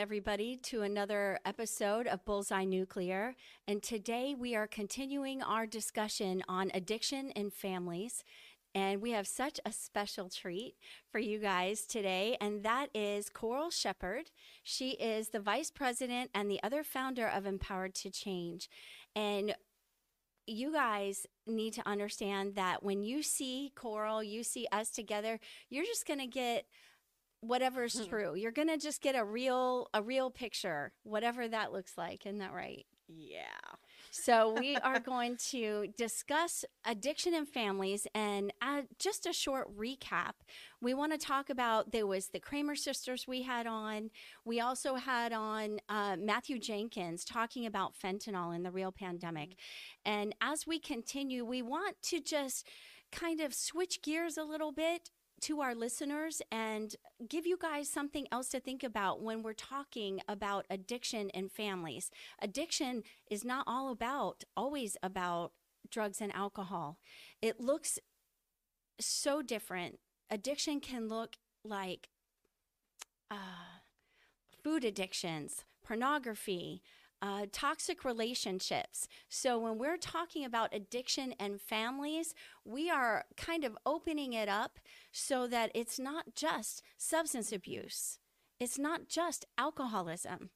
Everybody, to another episode of Bullseye Nuclear. And today we are continuing our discussion on addiction in families. And we have such a special treat for you guys today, and that is Coral Shepard. She is the vice president and the other founder of Empowered to Change. And you guys need to understand that when you see Coral, you see us together, you're just going to get whatever's true. You're going to just get a real a real picture, whatever that looks like. Isn't that right? Yeah. So we are going to discuss addiction in families and uh, just a short recap. We want to talk about there was the Kramer sisters we had on. We also had on uh, Matthew Jenkins talking about fentanyl in the real pandemic. And as we continue, we want to just kind of switch gears a little bit to our listeners and give you guys something else to think about when we're talking about addiction in families. Addiction is not all about, always about drugs and alcohol. It looks so different. Addiction can look like uh, food addictions, pornography, uh, toxic relationships. So, when we're talking about addiction and families, we are kind of opening it up so that it's not just substance abuse, it's not just alcoholism.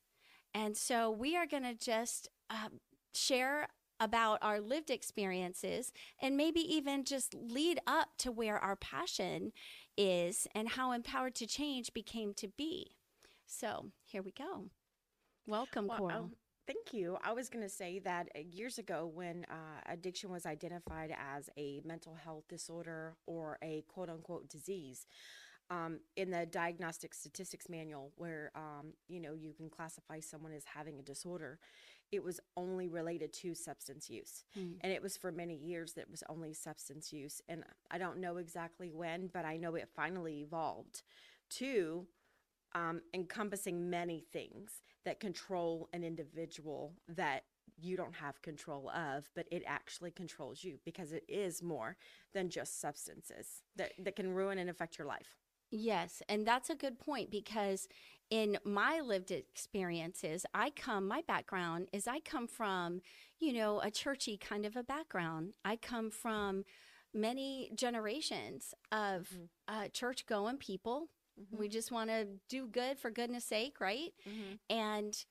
And so, we are going to just uh, share about our lived experiences and maybe even just lead up to where our passion is and how empowered to change became to be. So, here we go. Welcome, Well, Coral. Thank you. I was going to say that uh, years ago, when uh, addiction was identified as a mental health disorder or a quote unquote disease, um, in the diagnostic statistics manual, where um, you know you can classify someone as having a disorder, it was only related to substance use, Hmm. and it was for many years that it was only substance use. And I don't know exactly when, but I know it finally evolved to um, encompassing many things that control an individual that you don't have control of, but it actually controls you because it is more than just substances that, that can ruin and affect your life. Yes, and that's a good point because in my lived experiences, I come, my background is I come from, you know, a churchy kind of a background. I come from many generations of Mhm. uh, church going people. We just want to do good for goodness sake, right? Mhm. And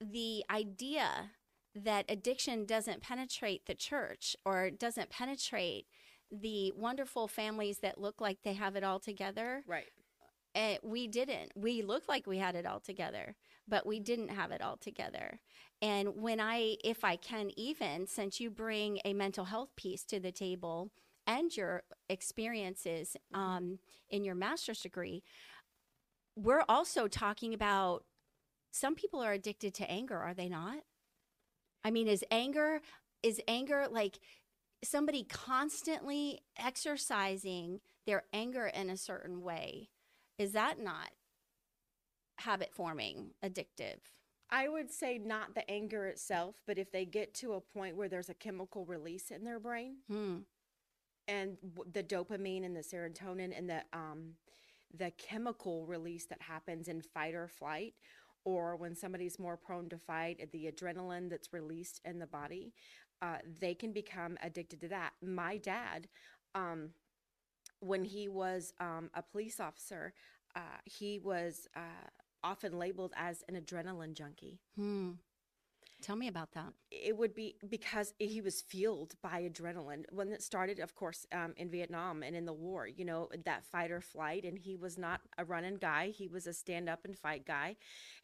the idea that addiction doesn't penetrate the church or doesn't penetrate the wonderful families that look like they have it all together Right. and we didn't. We looked like we had it all together, but we didn't have it all together. And when I, if I can even, since you bring a mental health piece to the table and your experiences um, in your master's degree, we're also talking about some people are addicted to anger, are they not? I mean, is anger, is anger like somebody constantly exercising their anger in a certain way? Is that not habit forming, addictive? I would say not the anger itself, but if they get to a point where there's a chemical release in their brain Hmm. And the dopamine and the serotonin and the um the chemical release that happens in fight or flight or when somebody's more prone to fight the adrenaline that's released in the body uh, they can become addicted to that my dad um, when he was um, a police officer uh, he was uh, often labeled as an adrenaline junkie Hmm. Tell me about that. it would be because he was fueled by adrenaline. When it started of course um, in vietnam and in the war you know that fight or flight and he was not a running guy. He was a stand up and fight guy.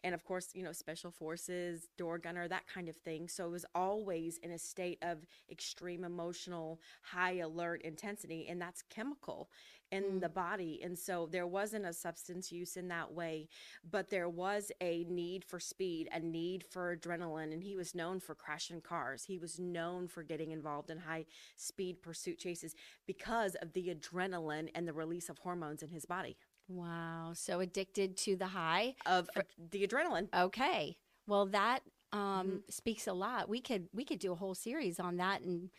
And of course you know special forces door gunner that kind of thing. So it was always in a state of extreme emotional high alert intensity and that's chemical in the body and so there wasn't a substance use in that way but there was a need for speed a need for adrenaline and he was known for crashing cars he was known for getting involved in high speed pursuit chases because of the adrenaline and the release of hormones in his body Wow. So addicted to the high. of ad- the adrenaline Okay. Well, that um, Mm-hmm. speaks a lot. We could we could do a whole series on that and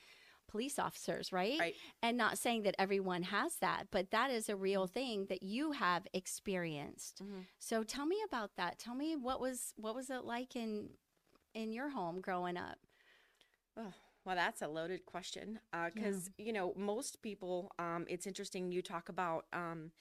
police officers, right? Right. And not saying that everyone has that, but that is a real Mm-hmm. thing that you have experienced. So tell me about that. Tell me what was what was it like in in your home growing up? Oh, well, that's a loaded question because you know most people. Um, it's interesting you talk about um,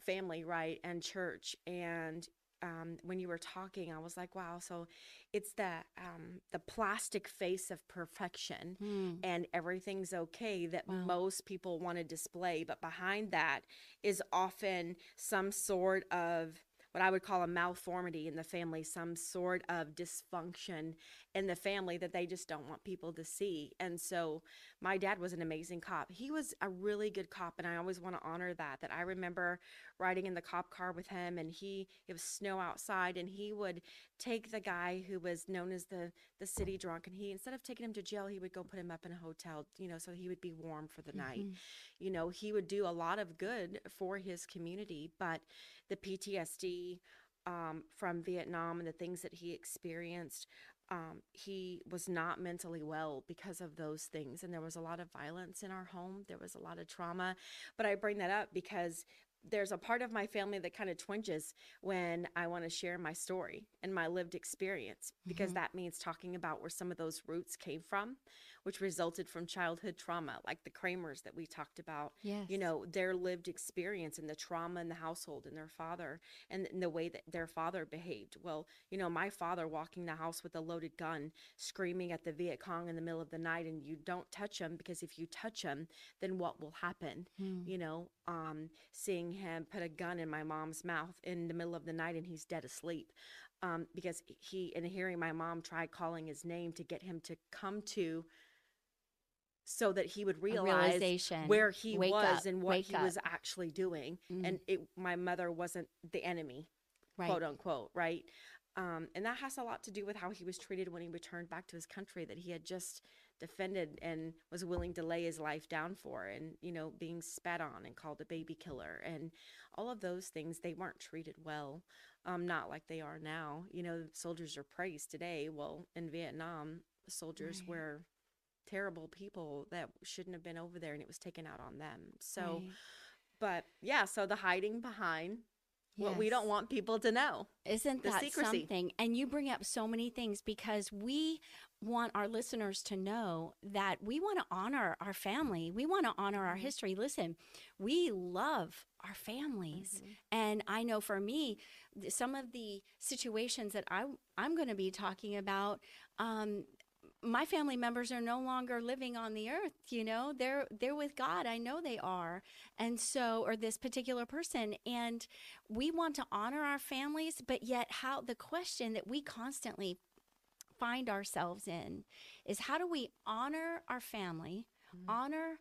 family, right, and church, and um, when you were talking, I was like, wow. So it's the um, the plastic face of perfection, and everything's okay that most people want to display, but behind that is often some sort of what I would call a malformity in the family, some sort of dysfunction in the family that they just don't want people to see. And so my dad was an amazing cop. He was a really good cop and I always want to honor that. That I remember riding in the cop car with him and he it was snow outside and he would take the guy who was known as the the city drunk and he instead of taking him to jail, he would go put him up in a hotel, you know, so he would be warm for the night. Mm-hmm. You know, he would do a lot of good for his community, but the PTSD um, from Vietnam and the things that he experienced, um, he was not mentally well because of those things. And there was a lot of violence in our home, there was a lot of trauma. But I bring that up because there's a part of my family that kind of twinges when I want to share my story and my lived experience because that means talking about where some of those roots came from, which resulted from childhood trauma, like the Kramers that we talked about. Yes. You know, their lived experience and the trauma in the household and their father and, and the way that their father behaved. Well, you know, my father walking the house with a loaded gun, screaming at the Viet Cong in the middle of the night, and you don't touch him because if you touch him, then what will happen? You know, um, seeing him put a gun in my mom's mouth in the middle of the night and he's dead asleep. Um, because he, and hearing my mom try calling his name to get him to come to so that he would realize where he Wake was up, and what he up. was actually doing. And it, my mother wasn't the enemy, Right. quote unquote, right? Um, and that has a lot to do with how he was treated when he returned back to his country that he had just defended and was willing to lay his life down for, and you know, being spat on and called a baby killer, and all of those things. They weren't treated well, um, not like they are now. You know, soldiers are praised today. Well, in Vietnam, soldiers Right. were terrible people that shouldn't have been over there, and it was taken out on them. So, Right. but yeah, so the hiding behind what we don't want people to know. Isn't The that secrecy. something? And you bring up so many things because we want our listeners to know that we want to honor our family. We want to honor Mm-hmm. our history. Listen, we love our families. Mm-hmm. And I know for me, some of the situations that I, I'm going to be talking about, um, my family members are no longer living on the earth you know? They're they're with god. I know they are. And so or this particular person. And we want to honor our families but yet how the question that we constantly find ourselves in is how do we honor our family mm-hmm. honor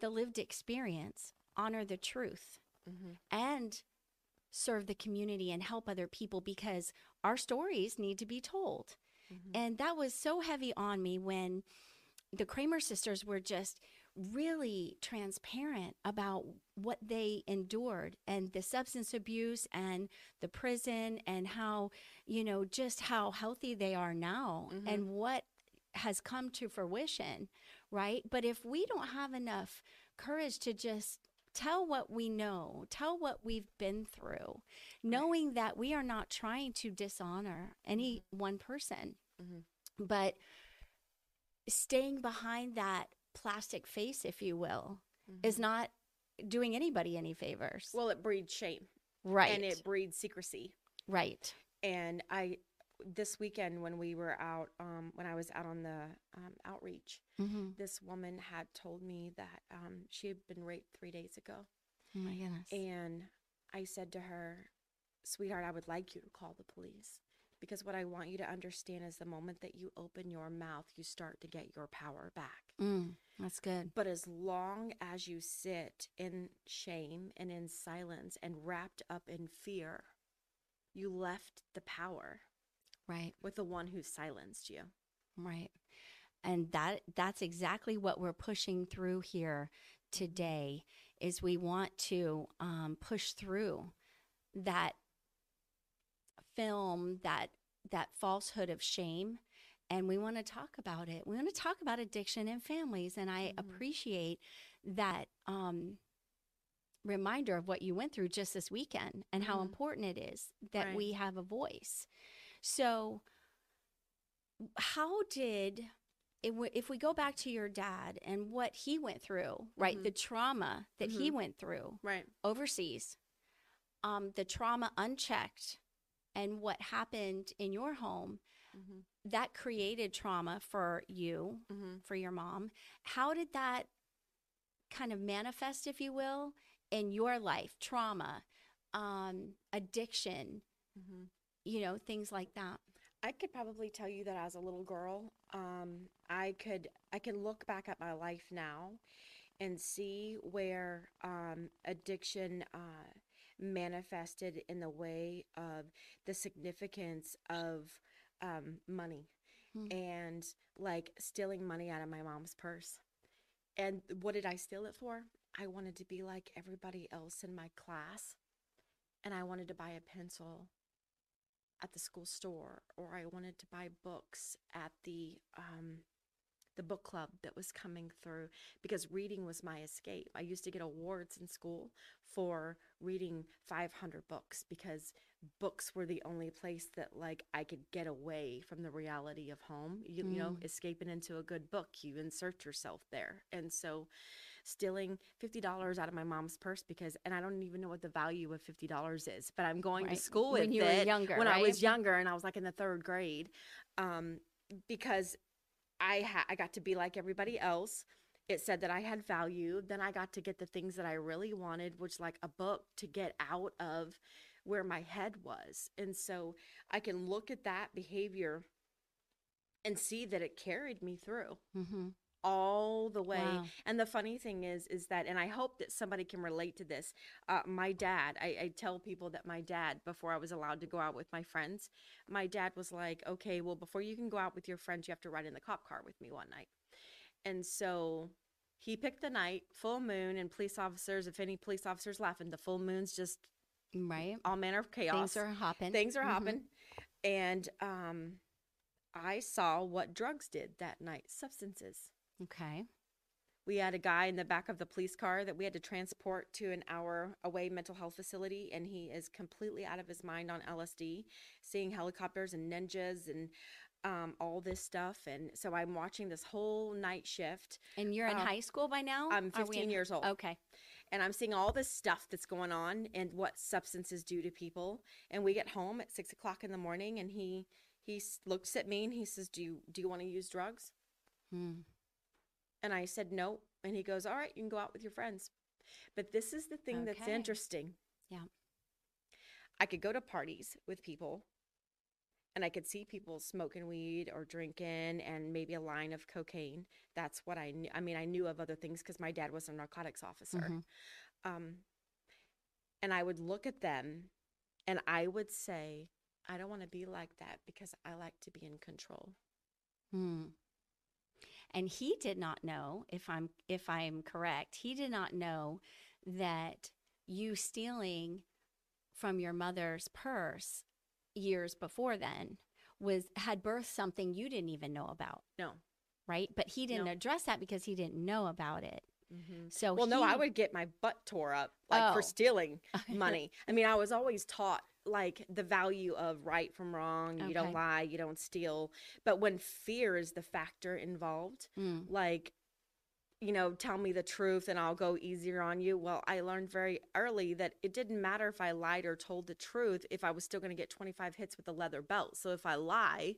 the lived experience honor the truth mm-hmm. and serve the community and help other people because our stories need to be told Mm-hmm. and that was so heavy on me when the Kramer sisters were just really transparent about what they endured and the substance abuse and the prison and how, you know, just how healthy they are now mm-hmm. and what has come to fruition, right? But if we don't have enough courage to just tell what we know, tell what we've been through, knowing that we are not trying to dishonor any mm-hmm. one person, but staying behind that plastic face, if you will, is not doing anybody any favors. Well, it breeds shame right. and it breeds secrecy. right. And I, this weekend when we were out, um, when I was out on the um, outreach, Mm-hmm. this woman had told me that um, she had been raped three days ago. Oh my goodness. And I said to her, Sweetheart, I would like you to call the police because what I want you to understand is the moment that you open your mouth, you start to get your power back. Mm, that's good. But as long as you sit in shame and in silence and wrapped up in fear, you left the power Right. with the one who silenced you. Right. And that that's exactly what we're pushing through here today is we want to um, push through that film that that falsehood of shame and we want to talk about it we want to talk about addiction in families and i Mhm. appreciate that um, reminder of what you went through just this weekend and how Mhm. important it is that Right. we have a voice so how did if we go back to your dad and what he went through right Mhm. the trauma that he Mhm. went through Right. overseas um, the trauma unchecked and what happened in your home Mm-hmm. that created trauma for you Mm-hmm. for your mom how did that kind of manifest if you will in your life trauma um, addiction Mm-hmm. you know things like that I could probably tell you that as a little girl, um, I could I can look back at my life now and see where um, addiction uh, manifested in the way of the significance of um, money Hmm. and like stealing money out of my mom's purse. And what did I steal it for? I wanted to be like everybody else in my class, and I wanted to buy a pencil at the school store or I wanted to buy books at the um the book club that was coming through because reading was my escape. I used to get awards in school for reading 500 books because books were the only place that like I could get away from the reality of home. You, you know, Mm. escaping into a good book, you insert yourself there. And so stealing $50 out of my mom's purse because and I don't even know what the value of $50 is, but I'm going Right. to school with When you were it younger, when I was younger and I was like in the 3rd grade. Um because I ha- I got to be like everybody else. It said that I had value. Then I got to get the things that I really wanted, which like a book to get out of where my head was. And so I can look at that behavior and see that it carried me through mm-hmm. All the way. Wow. And the funny thing is, is that, and I hope that somebody can relate to this. Uh, my dad, I, I tell people that my dad, before I was allowed to go out with my friends, my dad was like, okay, well, before you can go out with your friends, you have to ride in the cop car with me one night. And so he picked the night, full moon, and police officers, if any police officers laughing, the full moon's just right all manner of chaos things are hopping things are Mhm. hopping and um i saw what drugs did that night substances okay we had a guy in the back of the police car that we had to transport to an hour away mental health facility and he is completely out of his mind on lsd seeing helicopters and ninjas and um, all this stuff and so i'm watching this whole night shift and you're in Uh, high school by now i'm 15 in- years old okay and I'm seeing all this stuff that's going on and what substances do to people. And we get home at six o'clock in the morning, and he he looks at me and he says, "Do you do you want to use drugs?" Hmm. And I said, "No." And he goes, "All right, you can go out with your friends." But this is the thing that's interesting. Yeah. I could go to parties with people. And I could see people smoking weed or drinking and maybe a line of cocaine. That's what I knew. I mean, I knew of other things because my dad was a narcotics officer. Mhm. um, and I would look at them and I would say, I don't want to be like that because I like to be in control. Hmm. And he did not know if I'm if I'm correct. He did not know that you stealing from your mother's purse years before then was had birthed something you didn't even know about, No. right? But he didn't No. address that because he didn't know about it. Mm-hmm. So Well, no, I would get my butt tore up like for Oh. stealing money. I mean, I was always taught like the value of right from wrong. You don't lie, you don't steal. But when fear is the factor involved, Mm, like you know, tell me the truth and I'll go easier on you. Well, I learned very early that it didn't matter if I lied or told the truth if I was still going to get 25 hits with a leather belt. So if I lie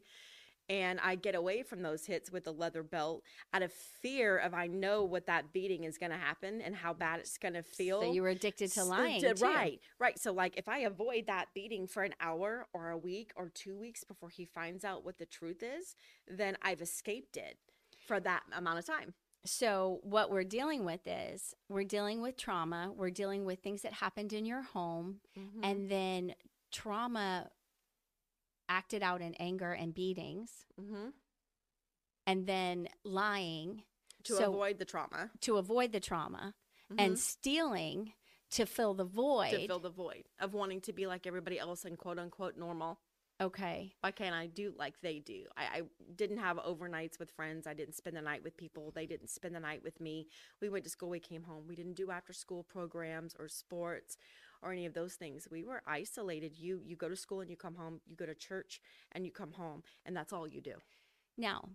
and I get away from those hits with a leather belt out of fear of I know what that beating is going to happen and how bad it's going to feel. So you were addicted to uh, lying. too. Right, right. So, like, if I avoid that beating for an hour or a week or two weeks before he finds out what the truth is, then I've escaped it for that amount of time. So, what we're dealing with is we're dealing with trauma, we're dealing with things that happened in your home, Mm-hmm. and then trauma acted out in anger and beatings, hmm and then lying to So- avoid the trauma, to avoid the trauma, Mhm. and stealing to fill the void. to fill the void of wanting to be like everybody else and quote unquote normal. okay. Why can't I do like they do? I, I didn't have overnights with friends. I didn't spend the night with people. They didn't spend the night with me. We went to school. We came home. We didn't do after school programs or sports or any of those things. We were isolated. You you go to school and you come home. You go to church and you come home, and that's all you do. Now,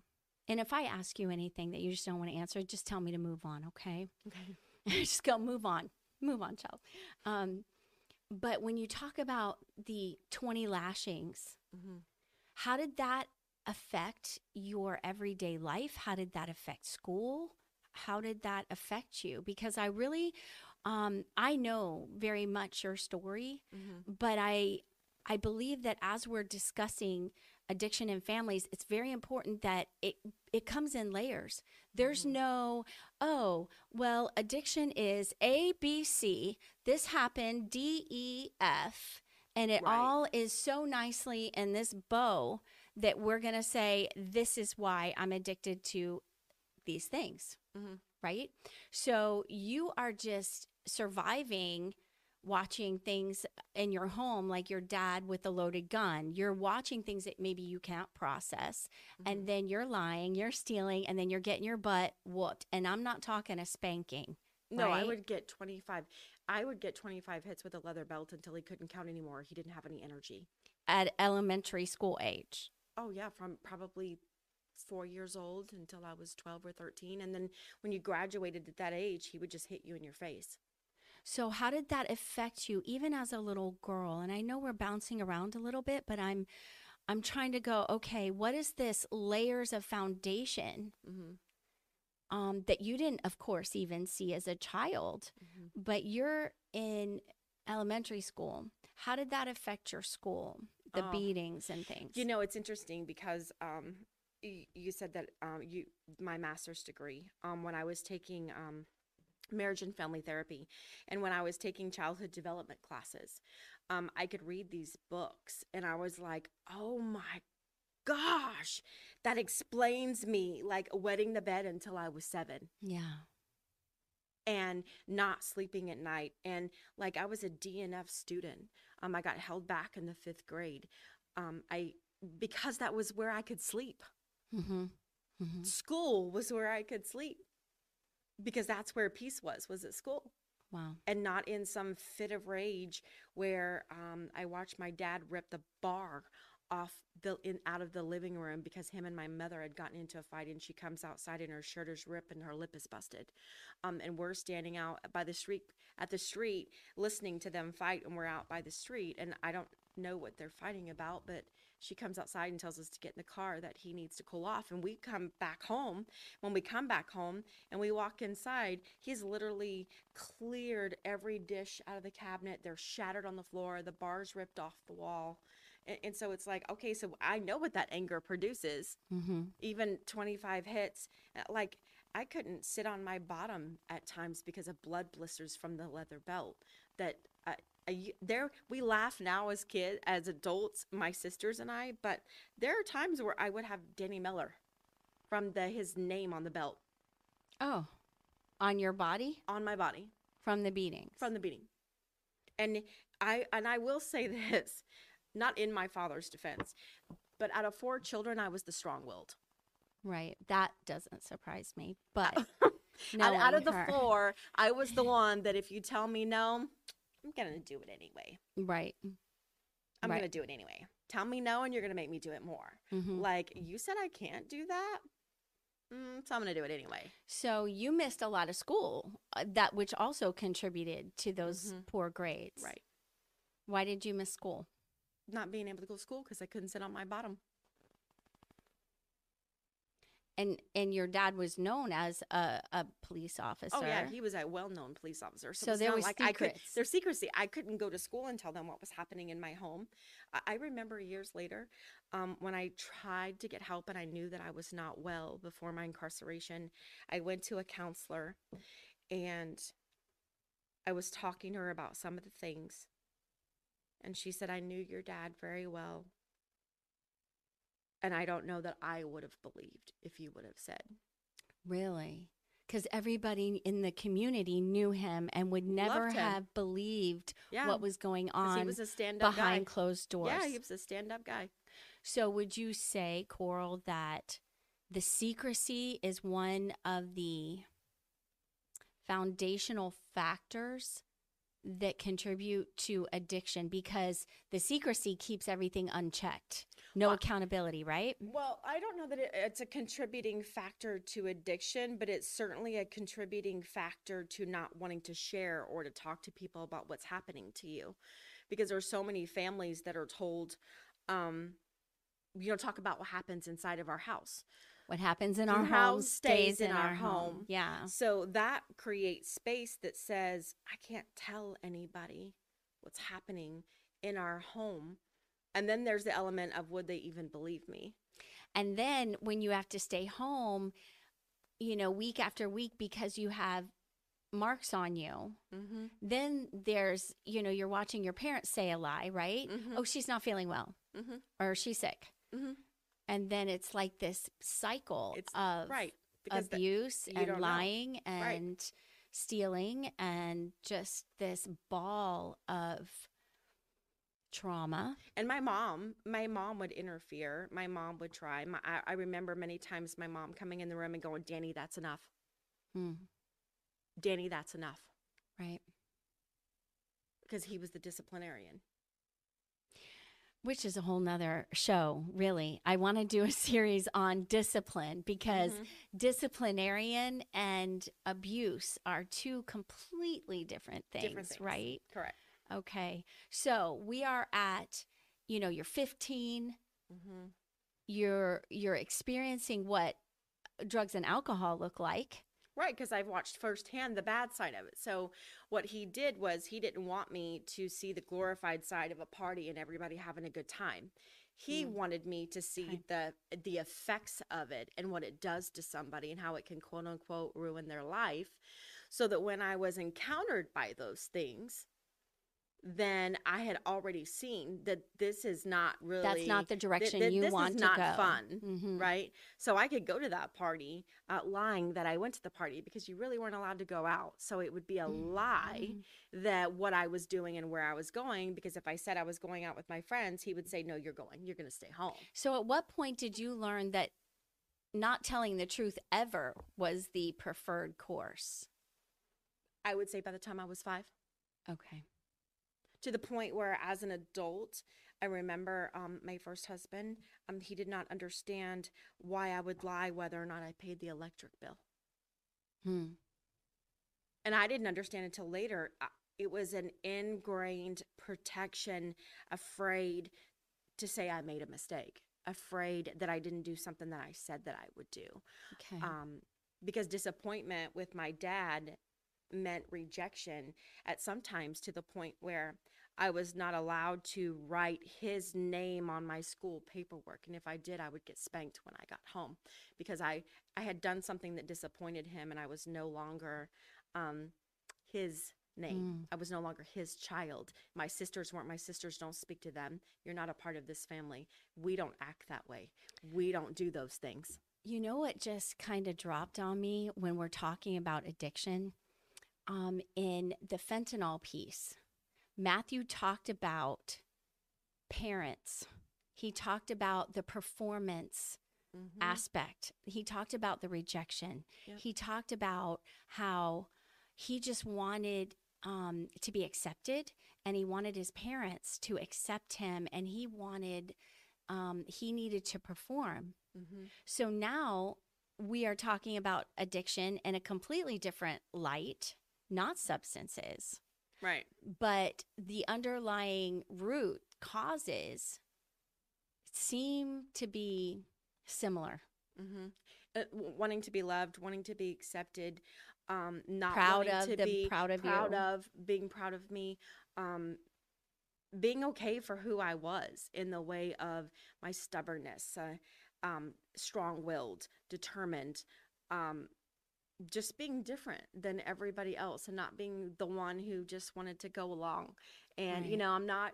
and if I ask you anything that you just don't want to answer, just tell me to move on, okay? Okay. just go move on move on child um, but when you talk about the 20 lashings Mm-hmm. how did that affect your everyday life how did that affect school how did that affect you because i really um, i know very much your story Mm-hmm. but i i believe that as we're discussing addiction in families it's very important that it it comes in layers there's Mhm. no oh well addiction is a b c this happened d e f and it Right. all is so nicely in this bow that we're going to say this is why i'm addicted to these things Mhm. right so you are just surviving watching things in your home like your dad with a loaded gun you're watching things that maybe you can't process Mm-hmm. and then you're lying you're stealing and then you're getting your butt whooped and i'm not talking a spanking No, I would get 25. I would get 25 hits with a leather belt until he couldn't count anymore. He didn't have any energy. at elementary school age Oh, yeah, from probably four years old until I was 12 or 13. And then when you graduated at that age, he would just hit you in your face. So how did that affect you even as a little girl? And I know we're bouncing around a little bit, but I'm I'm trying to go, okay, what is this layers of foundation Mm-hmm. um, that you didn't, of course, even see as a child, Mm-hmm. but you're in elementary school. How did that affect your school? The Oh. beatings and things. You know, it's interesting because um, you, you said that um, you my master's degree um, when I was taking um, marriage and family therapy, and when I was taking childhood development classes, um, I could read these books, and I was like, oh my gosh, that explains me like wetting the bed until I was seven yeah. and not sleeping at night. And like I was a DNF student. Um, I got held back in the fifth grade. Um, I because that was where I could sleep. Mm-hmm. Mm-hmm. School was where I could sleep because that's where peace was was at school Wow. and not in some fit of rage where um, I watched my dad rip the bar off the in out of the living room because him and my mother had gotten into a fight and she comes outside and her shirt is ripped and her lip is busted um, and we're standing out by the street at the street listening to them fight and we're out by the street and I don't know what they're fighting about but she comes outside and tells us to get in the car that he needs to cool off and we come back home. When we come back home and we walk inside he's literally cleared every dish out of the cabinet. They're shattered on the floor. The bars ripped off the wall. And, and so it's like okay so i know what that anger produces. Mm-hmm. even 25 hits. Uh, like i couldn't sit on my bottom at times because of blood blisters from the leather belt that I, there we laugh now as kids as adults my sisters and i but there are times where i would have danny miller from the his name on the belt. Oh, on your body? On my body. From the beating. from the beating. And i and i will say this not in my father's defense but out of four children i was the strong-willed right. That doesn't surprise me, but out, out of knowing the four, I was the one that if you tell me no, I'm gonna do it anyway. right. I'm Right. gonna do it anyway. Tell me no, and you're gonna make me do it more. Mm-hmm. Like you said, I can't do that. mm, so I'm going to do it anyway. So you missed a lot of school, uh, that which also contributed to those Mhm. poor grades. Right. Why did you miss school? Not being able to go to school because I couldn't sit on my bottom. And and your dad was known as a, a police officer. Oh yeah, he was a well-known police officer. So, So there was like I could. There's secrecy. I couldn't go to school and tell them what was happening in my home. I, I remember years later, um, when I tried to get help and I knew that I was not well before my incarceration. I went to a counselor, and I was talking to her about some of the things, and she said, "I knew your dad very well." And I don't know that I would have believed if you would have said. really because everybody in the community knew him and would never have believed Yeah, what was going on he was a stand-up behind guy. closed doors. Yeah, he was a stand-up guy. So, would you say, Coral, that the secrecy is one of the foundational factors that contribute to addiction because the secrecy keeps everything unchecked? No Well- accountability, right? Well, I don't know that it, it's a contributing factor to addiction, but it's certainly a contributing factor to not wanting to share or to talk to people about what's happening to you. Because there's so many families that are told, um, you know, talk about what happens inside of our house. What happens in our home stays in, our, our home. home. Yeah. So that creates space that says, I can't tell anybody what's happening in our home. And then there's the element of would they even believe me? And then when you have to stay home, you know, week after week because you have marks on you, Mm-hmm. then there's, you know, you're watching your parents say a lie, right? Mhm. Oh, she's not feeling well Mm-hmm. or she's sick. And then it's like this cycle It's of right because the- abuse and don't know. lying and stealing and just this ball of trauma. and my mom my mom would interfere. My mom would try. My, I, I remember many times my mom coming in the room and going danny that's enough. Hmm, danny that's enough. Right. because he was the disciplinarian Which is a whole nother show, really. I want to do a series on discipline because Mhm. disciplinarian and abuse are two completely different things, Different things. right? correct Okay. So we are at, you know, you're 15, mm-hmm. you're you're experiencing what drugs and alcohol look like. Right, because I've watched firsthand the bad side of it. So, what he did was he didn't want me to see the glorified side of a party and everybody having a good time. He Mm. wanted me to see Okay. the the effects of it and what it does to somebody and how it can quote unquote ruin their life. So that when I was encountered by those things, then I had already seen that this is not really That's not the th- direction th- you this want is to not go. fun Mhm. right? So I could go to that party uh, lying that I went to the party because you really weren't allowed to go out. So it would be a lie Mhm. that what I was doing and where I was going. Because if I said I was going out with my friends, he would say, No, you're going. You're going to stay home. So at what point did you learn that not telling the truth ever was the preferred course? I would say by the time I was five, Okay. To the point where as an adult, I remember um, my first husband, um, he did not understand why I would lie whether or not I paid the electric bill. Hmm. and I didn't understand until later. uh, It was an ingrained protection, afraid to say I made a mistake, afraid that I didn't do something that I said that I would do. Okay. Um, because disappointment with my dad meant rejection at sometimes to the point where I was not allowed to write his name on my school paperwork. And if I did, I would get spanked when I got home because I, I had done something that disappointed him and I was no longer um, his name. I was no longer his child. My sisters weren't my sisters. Don't speak to them. You're not a part of this family. We don't act that way. We don't do those things. You know what just kind of dropped on me when we're talking about addiction? Um, in the fentanyl piece, Matthew talked about parents. He talked about the performance Mm-hmm. aspect. He talked about the rejection. Yep. He talked about how he just wanted um, to be accepted and he wanted his parents to accept him and he wanted, um, he needed to perform. Mm-hmm. So now we are talking about addiction in a completely different light, not substances, Right. but the underlying root causes seem to be similar. Mm-hmm. Uh, wanting to be loved, wanting to be accepted, um, not Proud of to them, be proud of proud you. of being proud of me, um, being okay for who I was in the way of my stubbornness, uh, um, strong-willed, determined, um, just being different than everybody else, and not being the one who just wanted to go along. And you know, I'm not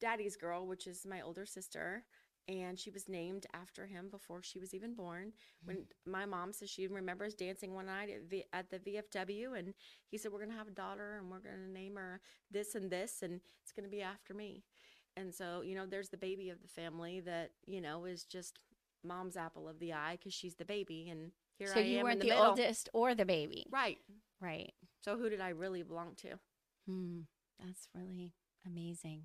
daddy's girl, which is my older sister. And she was named after him before she was even born when mm. my mom says she remembers dancing one night at, v- at the VFW, and he said, We're going to have a daughter and we're going to name her this and this, and it's going to be after me. And so, you know, there's the baby of the family that, you know, is just mom's apple of the eye because she's the baby. And here so I you weren't the, the, oldest or the baby. Right. Right. So, who did I really belong to? Hmm, that's really amazing.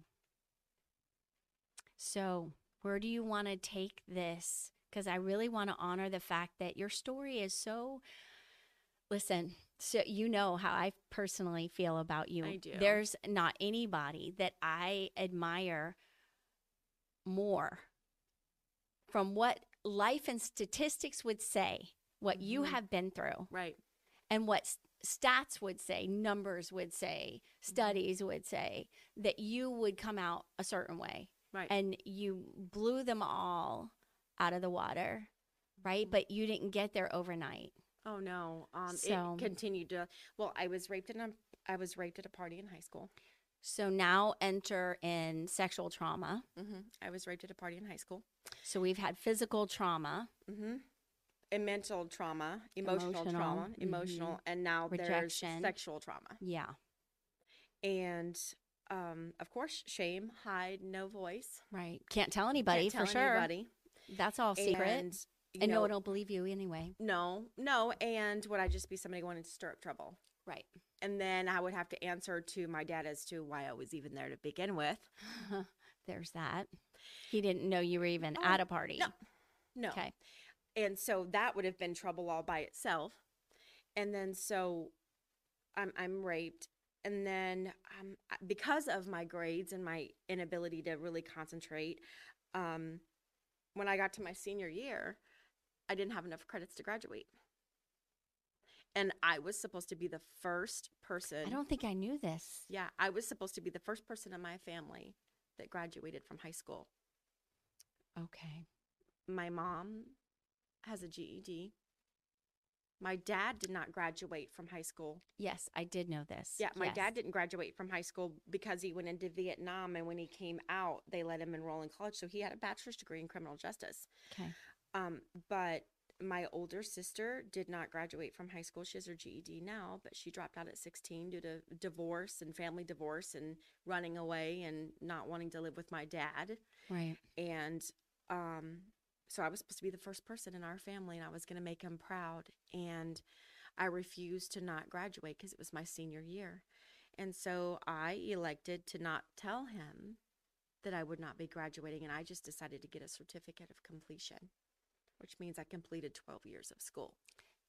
So, where do you want to take this? Because I really want to honor the fact that your story is so. Listen, so you know how I personally feel about you. I do. There's not anybody that I admire more from what life and statistics would say, what you Mhm. have been through Right. and what stats would say, numbers would say, Mm-hmm. studies would say, that you would come out a certain way. Right. And you blew them all out of the water, right? Mhm. But you didn't get there overnight. Oh no. Um So- it continued to well, I was raped in a I was raped at a party in high school. So now enter in sexual trauma. hmm I was raped at a party in high school. So we've had physical trauma, hmm And mental trauma, emotional, Emotional, trauma, mhm. emotional, and now Rejection. there's sexual trauma. yeah, And um, of course, shame, hide, no voice. right. Can't tell anybody Can't tell for sure. anybody. That's all secret, and, And, you no know, one will believe you anyway. no, no. And would I just be somebody wanting to stir up trouble? Right. And then I would have to answer to my dad as to why I was even there to begin with. There's that. He didn't know you were even Oh, at a party. no. No. Okay. And so that would have been trouble all by itself and then so i'm i'm raped and then um, because of my grades and my inability to really concentrate um, when i got to my senior year i didn't have enough credits to graduate and i was supposed to be the first person I don't think I knew this. yeah i was supposed to be the first person in my family that graduated from high school Okay. my mom has a GED. My dad did not graduate from high school. Yes, I did know this. Yeah, my Yes. dad didn't graduate from high school because he went into Vietnam and when he came out, they let him enroll in college. So he had a bachelor's degree in criminal justice. Okay. Um, but my older sister did not graduate from high school. She has her GED now, but she dropped out at 16 due to divorce and family divorce and running away and not wanting to live with my dad Right. and um so i was supposed to be the first person in our family and i was going to make him proud and i refused to not graduate because it was my senior year and so i elected to not tell him that i would not be graduating and i just decided to get a certificate of completion which means i completed 12 years of school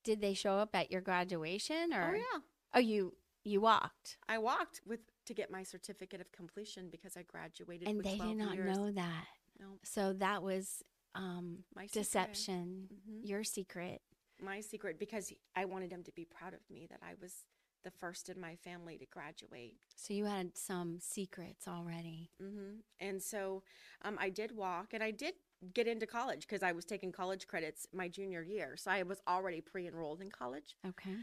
Did they show up at your graduation oh, or oh yeah Oh, you you walked. i walked with to get my certificate of completion because i graduated And they 12 did not years. know that. no So that was um my deception, Mhm. your secret. my secret because I wanted him to be proud of me that I was the first in my family to graduate. So you had some secrets already. Mm-hmm. And so um, I did walk and I did get into college because I was taking college credits my junior year. So I was already pre enrolled in college. Okay.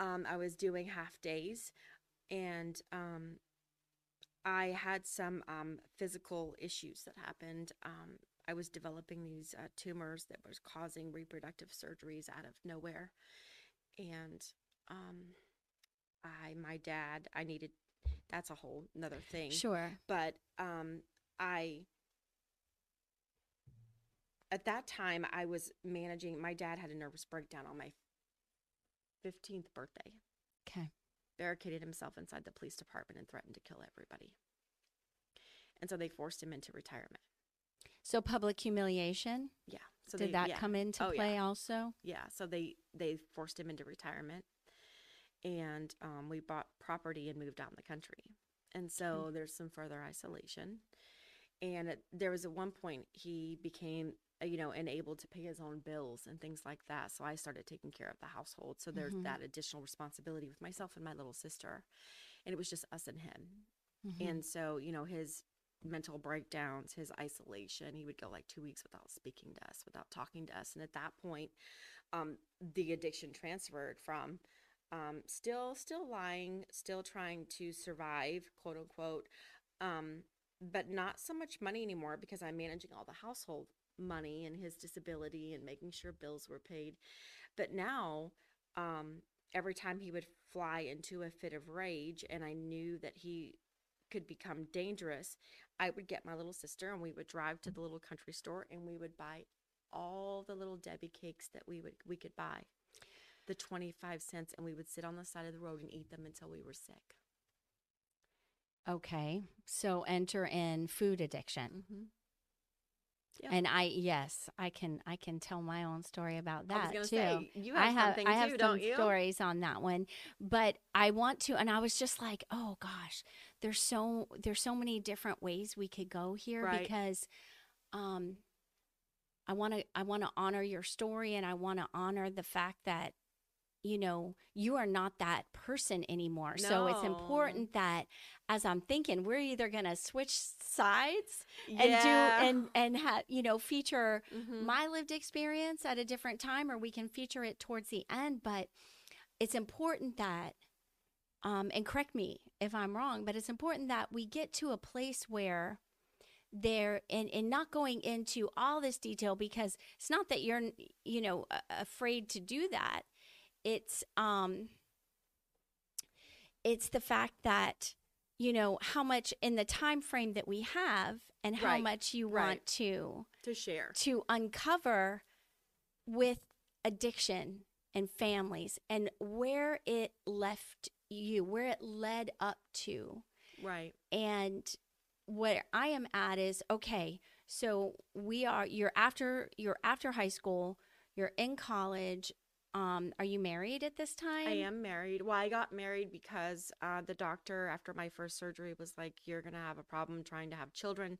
Um, I was doing half days and um, I had some um, physical issues that happened. I was developing these uh, tumors that was causing reproductive surgeries out of nowhere, and um, I, my dad, I needed. That's a whole another thing. Sure. But um, I, at that time, I was managing. My dad had a nervous breakdown on my fifteenth birthday Okay. barricaded himself inside the police department and threatened to kill everybody. And so they forced him into retirement. So public humiliation. Yeah. So Did they- that yeah. come into Oh, yeah. play also? Yeah, so they they forced him into retirement, and um, we bought property and moved out in the country, and so there's some further isolation. And it, there was at one point he became, uh, you know, unable to pay his own bills and things like that. So I started taking care of the household. So there's Mhm. that additional responsibility with myself and my little sister, and it was just us and him. Mhm. And so, you know, his mental breakdowns, his isolation, he would go like two weeks without speaking to us, without talking to us. And at that point, um, the addiction transferred from um, still, still lying, still trying to survive, quote unquote, um, but not so much money anymore because I'm managing all the household money and his disability and making sure bills were paid. But now, um, every time he would fly into a fit of rage and I knew that he could become dangerous, I would get my little sister and we would drive to the little country store and we would buy all the little Debbie cakes that we would we could buy. The 25 cents and we would sit on the side of the road and eat them until we were sick. Okay. So enter in food addiction. Mm-hmm. Yeah. And I yes, I can I can tell my own story about I was that too. say you I have have something I have too, some don't you? stories on that one, but I want to, and I was just like, oh gosh, there's so there's so many different ways we could go here Right. because, um, I want to I want to honor your story, and I want to honor the fact that, you know, you are not that person anymore. So it's important that as I'm thinking, we're either gonna switch sides and Yeah. do and and have you know feature Mhm. my lived experience at a different time or we can feature it towards the end but it's important that um, and correct me if i'm wrong but it's important that we get to a place where there and, and not going into all this detail because it's not that you're you know afraid to do that it's um it's the fact that you know how much in the time frame that we have and how Right, much you right. want to to share. to uncover with addiction and families and where it left you, where it led up to. Right. And where I am at is okay, so we are you're after you're after high school, you're in college. Um, are you married at this time? I am married. Well, I got married because uh, the doctor, after my first surgery, was like, "You're gonna have a problem trying to have children,"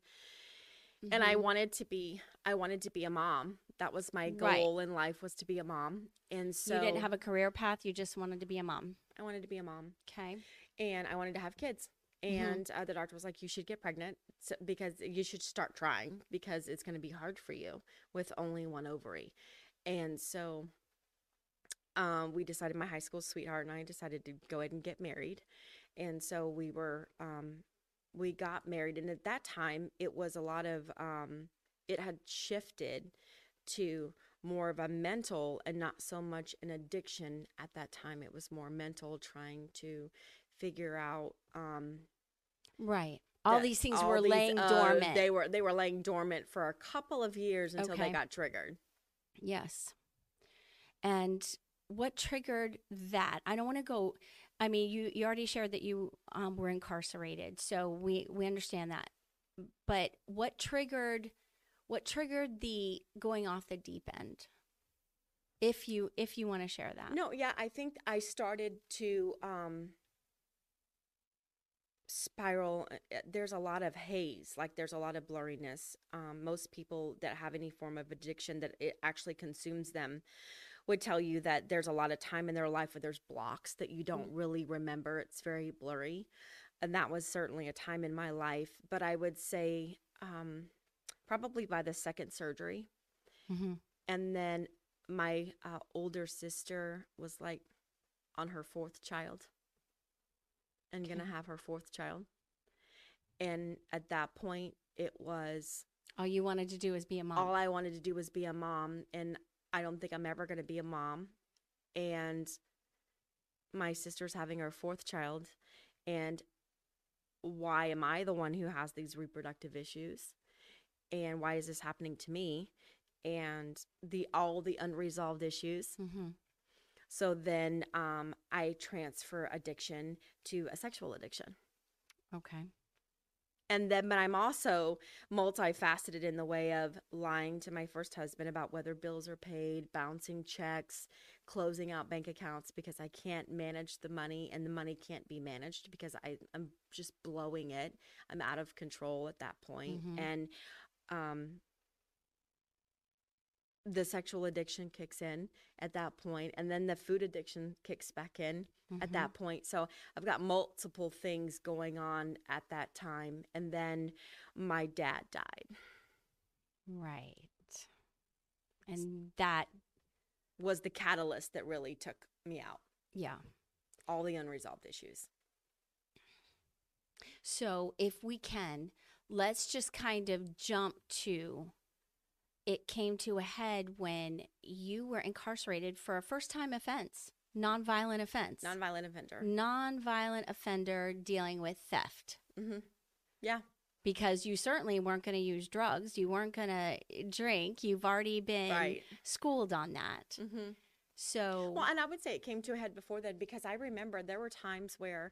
and I Mhm. wanted to be. I wanted to be a mom. That was my Right. goal in life was to be a mom. And so you didn't have a career path, you just wanted to be a mom. I wanted to be a mom, Okay. and I wanted to have kids. Mhm. And uh, the doctor was like, "You should get pregnant so, because you should start trying because it's going to be hard for you with only one ovary." And so, um, we decided. My high school sweetheart and I decided to go ahead and get married, and so we were. Um, we got married, and at that time, it was a lot of. Um, it had shifted to more of a mental and not so much an addiction at that time. It was more mental, trying to figure out um Right. All these things all were these, laying uh, dormant. they were they were laying dormant for a couple of years until Okay. they got triggered Yes. And what triggered that? I don't want to go. I mean, you you already shared that you um, were incarcerated, so we we understand that. But what triggered what triggered the going off the deep end? If you if you want to share that. no yeah i think i started to um spiral uh, uh, there's a lot of haze like there's a lot of blurriness um, most people that have any form of addiction that it actually consumes them would tell you that there's a lot of time in their life where there's blocks that you don't really remember it's very blurry and that was certainly a time in my life but i would say um, probably by the second surgery hmm and then my uh, older sister was like on her fourth child and gonna have her fourth child and at that point it was All you wanted to do is be a mom. all i wanted to do was be a mom and i don't think i'm ever gonna be a mom and my sister's having her fourth child and why am i the one who has these reproductive issues? And why is this happening to me? And the all the unresolved issues? Hmm so then um, i transfer addiction to a sexual addiction. Okay. And then but i'm also multifaceted in the way of lying to my first husband about whether bills are paid bouncing checks closing out bank accounts because i can't manage the money and the money can't be managed because I, i'm just blowing it i'm out of control at that point. Mhm. and um the sexual addiction kicks in at that point and then the food addiction kicks back in at Mhm. that point. So I've got multiple things going on at that time. And then my dad died, Right. And that, was the catalyst that really took me out, yeah. all the unresolved issues. So, if we can, let's just kind of jump to it came to a head when you were incarcerated for a first time offense, nonviolent offense. Nonviolent offender. Nonviolent offender dealing with theft. hmm Yeah. Because you certainly weren't going to use drugs, you weren't going to drink. You've already been Right. schooled on that. hmm So, Well, and I would say it came to a head before that because I remember there were times where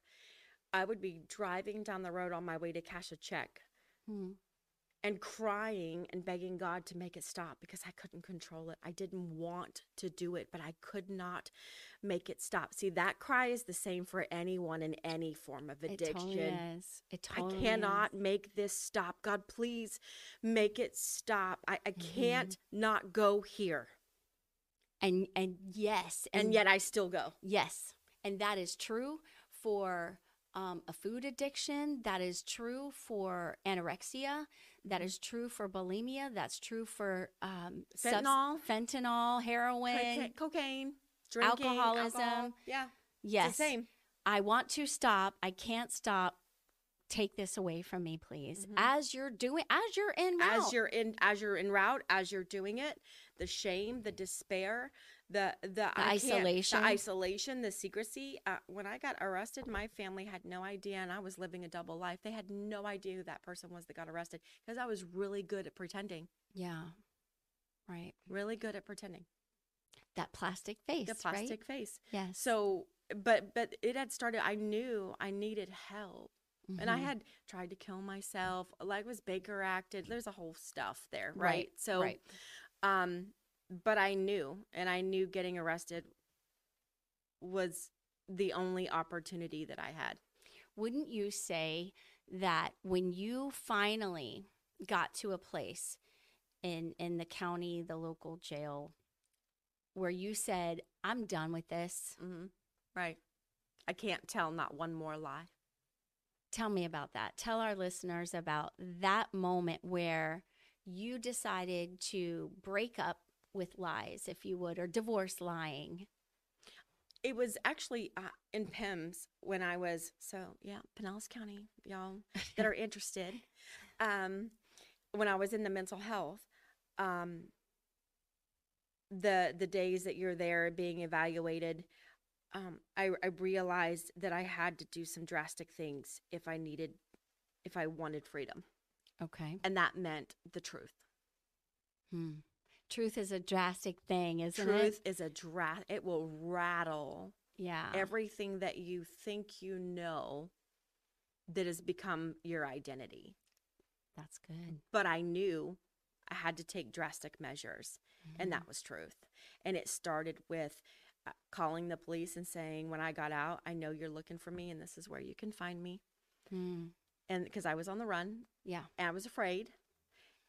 I would be driving down the road on my way to cash a check hmm, and crying and begging God to make it stop because I couldn't control it. I didn't want to do it, but I could not make it stop. See, that cry is the same for anyone in any form of it addiction. totally is. It totally I cannot is. make this stop. God, please make it stop. I, I Mm-hmm. can't not go here. And and yes, And yet I still go. Yes, and that is true for um, a food addiction. That is true for anorexia. That is true for bulimia. That's true for um, subs- Fentanyl. fentanyl, heroin. Coca- cocaine, drinking, alcoholism. alcohol. Yeah, Yes, same. I want to stop. I can't stop. Take this away from me, please. As you're doing, as you're in route. Mm-hmm. As you're in, as you're in route, as you're doing it, the shame, the despair, the the, can't- isolation. the isolation, the secrecy. Uh, when I got arrested, my family had no idea, and I was living a double life. They had no idea who that person was that got arrested because I was really good at pretending. yeah, right. Really good at pretending. That plastic face. The plastic Right? face. Yes. So, but but it had started. I knew I needed help. And I Mhm. had tried to kill myself. Like was Baker acted. There's a whole stuff there, right? Right, So, right. um, but I knew, and I knew getting arrested was the only opportunity that I had. wouldn't you say that when you finally got to a place in in the county the local jail where you said i'm done with this hmm Right. I can't tell not one more lie. tell me about that tell our listeners about that moment where you decided to break up with lies if you would or divorce lying It was actually uh, in PEMHS when I was so yeah, Pinellas County, y'all that are interested. Um, when I was in the mental health, um, the the days that you're there being evaluated, um, I, I realized that I had to do some drastic things if I needed, if I wanted freedom, okay and that meant the truth. hmm. Truth is a drastic thing isn't it? truth it is a dra- It will rattle yeah everything that you think you know that has become your identity. that's good But I knew I had to take drastic measures, and that was truth. And it started with uh, calling the police and saying, when I got out, I know you're looking for me, and this is where you can find me. Hmm. And because I was on the run yeah and I was afraid,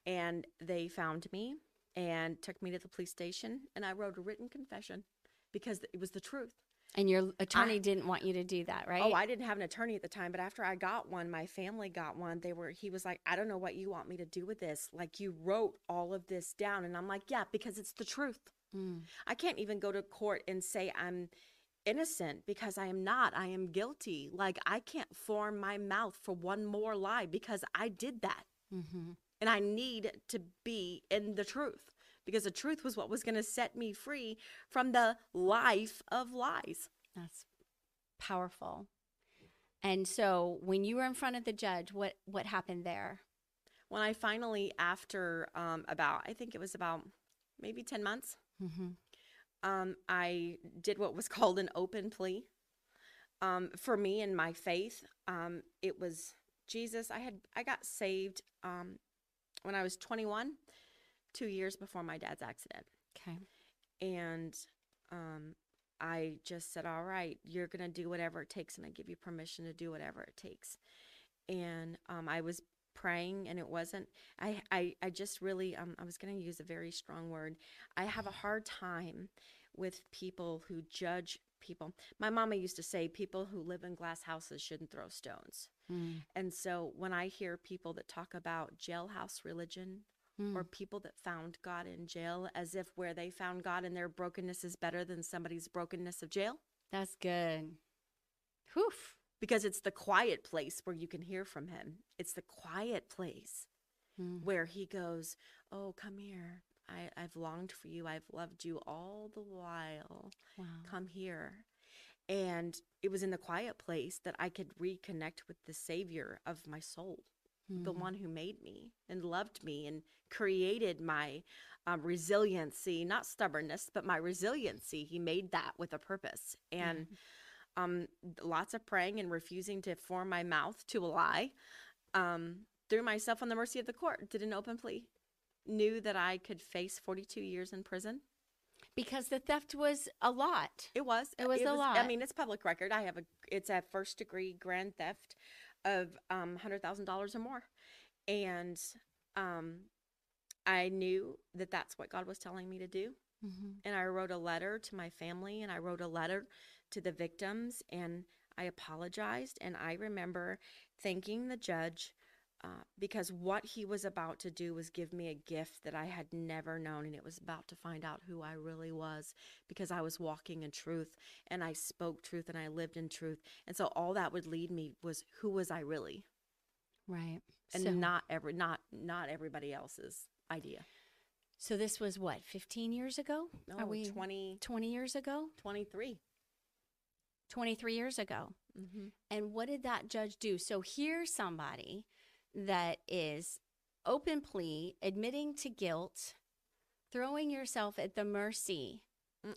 and they found me and took me to the police station, and I wrote a written confession because it was the truth. And your attorney didn't want you to do that, right? Oh, I didn't have an attorney at the time, but after I got one, my family got one. They were he was like, "I don't know what you want me to do with this. Like you wrote all of this down." And I'm like, "Yeah, because it's the truth. Mm. I can't even go to court and say I'm innocent because I am not. I am guilty. Like I can't form my mouth for one more lie because I did that. hmm And I need to be in the truth because the truth was what was going to set me free from the life of lies." That's powerful. And so, when you were in front of the judge, what what happened there? when I finally, after um, about, I think it was about maybe 10 months, Mm-hmm. um, I did what was called an open plea. Um, for me and my faith, um, it was Jesus, I had I got saved um, when I was 21, two years before my dad's accident, Okay. and um, I just said, "All right, you're gonna do whatever it takes, and I give you permission to do whatever it takes." And um, I was praying, and it wasn't. I I, I just really um, I was gonna use a very strong word. I have a hard time with people who judge people. My mama used to say, "People who live in glass houses shouldn't throw stones." Mm. And so when I hear people that talk about jailhouse religion or Mm. people that found God in jail as if where they found God in their brokenness is better than somebody's brokenness of jail, That's good. Whew. because it's the quiet place where you can hear from Him. It's the quiet place Mm. where He goes, Oh, come here. I, I've longed for you. I've loved you all the while. Wow. Come here. And it was in the quiet place that I could reconnect with the Savior of my soul. the Mm. one who made me and loved me and created my um, resiliency, not stubbornness, but my resiliency. He made that with a purpose. And um, lots of praying and refusing to form my mouth to a lie. Um, threw myself on the mercy of the court, did an open plea, knew that I could face 42 years in prison. Because the theft was a lot. It was. It was a I lot. I mean, it's public record. I have a. It's a first degree grand theft of um hundred thousand dollars or more, and um, I knew that that's what God was telling me to do. Mm-hmm. And I wrote a letter to my family, and I wrote a letter to the victims, and I apologized. And I remember thanking the judge. Uh, because what he was about to do was give me a gift that I had never known, and it was about to find out who I really was because I was walking in truth and I spoke truth and I lived in truth. And so all that would lead me was who was I really? Right. And so, not every not not everybody else's idea. so this was what, 15 years ago? No, Are we 20, 20 years ago? 23. 23 years ago. Mm-hmm. And what did that judge do? So here's somebody that is open plea, admitting to guilt, throwing yourself at the mercy.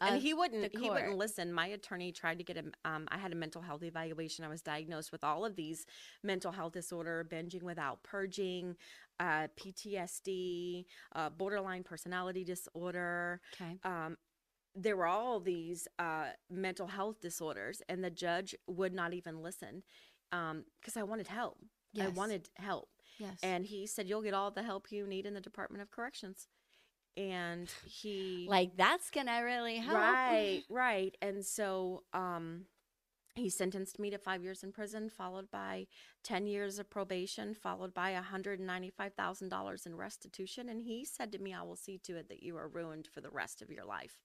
And he wouldn't he wouldn't listen. My attorney tried to get a um I had a mental health evaluation. I was diagnosed with all of these mental health disorder, binging without purging, uh PTSD, uh borderline personality disorder, Okay. um, there were all these uh, mental health disorders, and the judge would not even listen because I wanted help. I wanted help. Yes. And he said, You'll get all the help you need in the Department of Corrections. And he. like that's gonna really help. Right, right. And so um, he sentenced me to five years in prison, followed by 10 years of probation, followed by $195,000 in restitution. And he said to me, I will see to it that you are ruined for the rest of your life.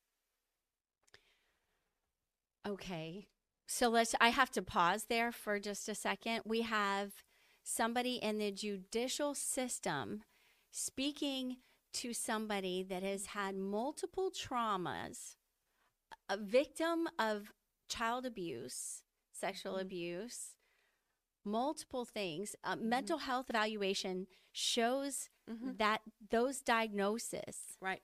Okay. So let's I have to pause there for just a second. We have somebody in the judicial system speaking to somebody that has had multiple traumas, a victim of child abuse, sexual Mhm. abuse, multiple things. Uh, Mental health evaluation shows Mhm. that those diagnoses Right.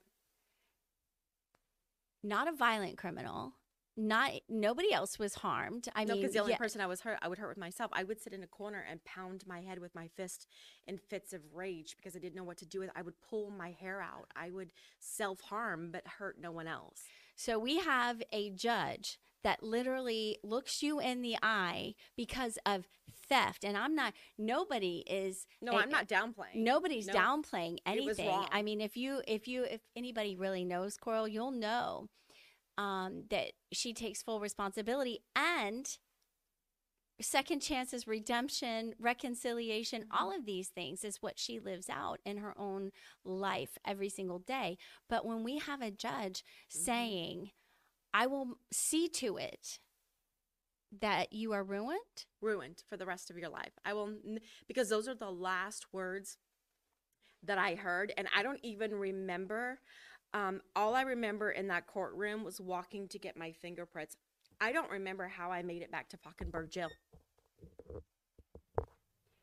not a violent criminal. Not nobody else was harmed. I no, mean, because the only yeah, person I was hurt, I would hurt with myself. I would sit in a corner and pound my head with my fist in fits of rage because I didn't know what to do with. it. I would pull my hair out. I would self harm but hurt no one else. so we have a judge that literally looks you in the eye because of theft, and I'm not. Nobody is. No, I'm not downplaying. Nobody's No. downplaying anything. I mean, if you, if you, if anybody really knows Coral, you'll know um, that she takes full responsibility and second chances, redemption, reconciliation, Mm-hmm. all of these things is what she lives out in her own life every single day. But when we have a judge Mm-hmm. saying, I will see to it that you are ruined. ruined for the rest of your life. I will, n- because those are the last words that I heard. And I don't even remember. Um, all I remember in that courtroom was walking to get my fingerprints. I don't remember how I made it back to Falkenburg jail.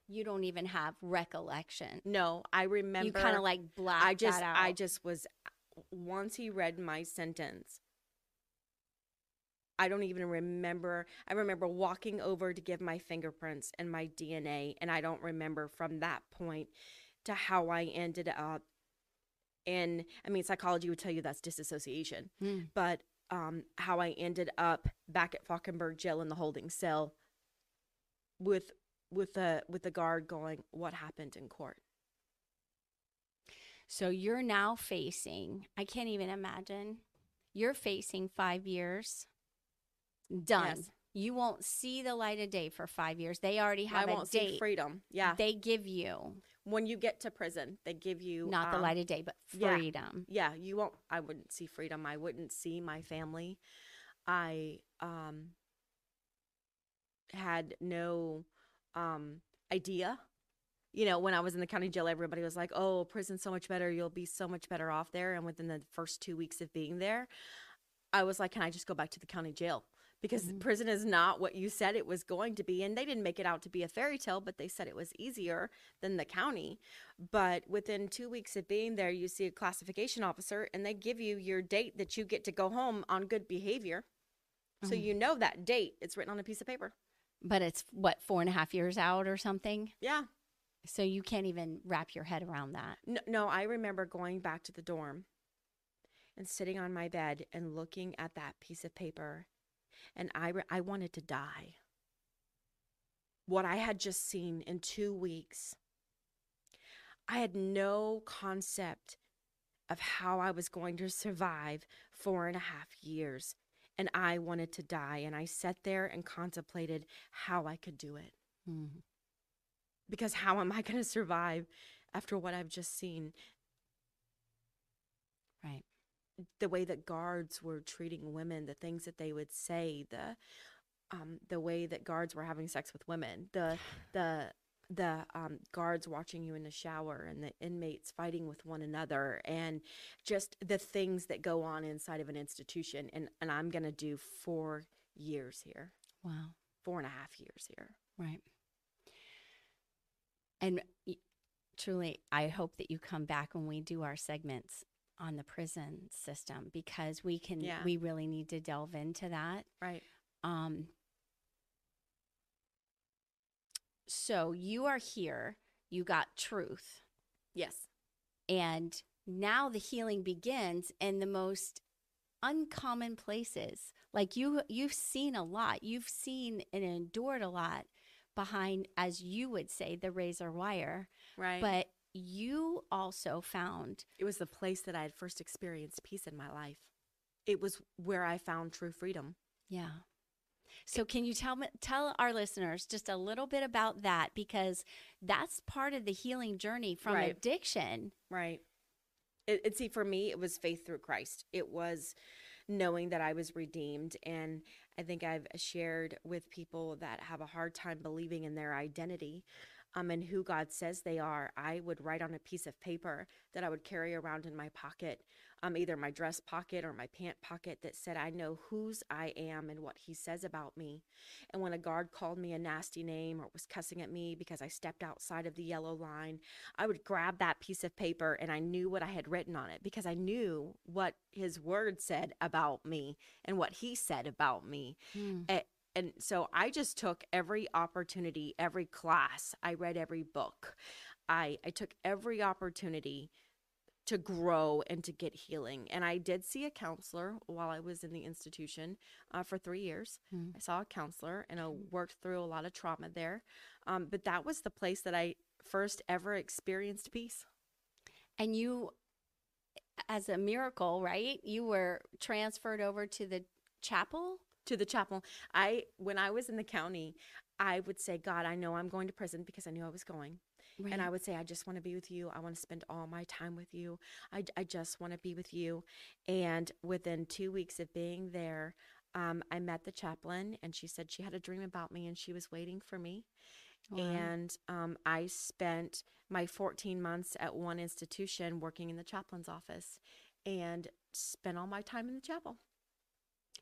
You don't even have recollection. No, I remember. you kind of like black I just, that out. I just was, once he read my sentence, I don't even remember. I remember walking over to give my fingerprints and my DNA, and I don't remember from that point to how I ended up in. I mean, psychology would tell you that's disassociation, Mm. but um, how I ended up back at Falkenburg jail in the holding cell with with the with the guard going, "What happened in court?" So you're now facing, I can't even imagine, you're facing five years. Done. Yes. You won't see the light of day for five years. They already have I won't date. see freedom. Yeah, They give you when you get to prison, they give you not the um, light of day, but yeah. freedom. yeah you won't i wouldn't see freedom i wouldn't see my family i um had no um idea you know when i was in the county jail everybody was like oh prison's so much better you'll be so much better off there and within the first two weeks of being there i was like can i just go back to the county jail because Mhm. prison is not what you said it was going to be and they didn't make it out to be a fairy tale but they said it was easier than the county but within two weeks of being there, you see a classification officer and they give you your date that you get to go home on good behavior. So Mhm. you know that date. It's written on a piece of paper. But it's what, four and a half years out or something? Yeah. So you can't even wrap your head around that. No, no, I remember going back to the dorm and sitting on my bed and looking at that piece of paper. And I, re- I wanted to die. What I had just seen in two weeks, I had no concept of how I was going to survive four and a half years. And I wanted to die. And I sat there and contemplated how I could do it. Mm. Because how am I going to survive after what I've just seen? Right. The way that guards were treating women, the things that they would say, the um, the way that guards were having sex with women, the the the um, guards watching you in the shower, and the inmates fighting with one another, and just the things that go on inside of an institution. And and I'm gonna do four years here, Wow. four and a half years here. Right. And truly, I hope that you come back when we do our segments on the prison system because we can, Yeah. we really need to delve into that. Right. Um, so you are here, you got truth, Yes. and now the healing begins in the most uncommon places. Like you, you've seen a lot, you've seen and endured a lot behind, as you would say, the razor wire. Right. But you also found it was the place that I had first experienced peace in my life. It was where I found true freedom. Yeah. So can you tell me tell our listeners just a little bit about that because that's part of the healing journey from Right. addiction. Right. It, it see for me, it was faith through Christ. It was knowing that I was redeemed, and I think I've shared with people that have a hard time believing in their identity, um, and who God says they are. I would write on a piece of paper that I would carry around in my pocket, um, either my dress pocket or my pant pocket, that said I know whose I am and what He says about me. And when a guard called me a nasty name or was cussing at me because I stepped outside of the yellow line, I would grab that piece of paper and I knew what I had written on it because I knew what his word said about me and what he said about me. A- And so I just took every opportunity, every class, I read every book. I, I took every opportunity to grow and to get healing. And I did see a counselor while I was in the institution uh, for three years. Mm. I saw a counselor and I worked through a lot of trauma there. Um, but that was the place that I first ever experienced peace. And you as a miracle, right? You were transferred over to the chapel? To the chapel. I when I was in the county, I would say, God, I know I'm going to prison because I knew I was going. And I would say, I just want to be with you. I want to spend all my time with you. I, I just want to be with you. And within two weeks of being there, um, I met the chaplain and she said she had a dream about me and she was waiting for me. Wow. And um, I spent my 14 months at one institution working in the chaplain's office and spent all my time in the chapel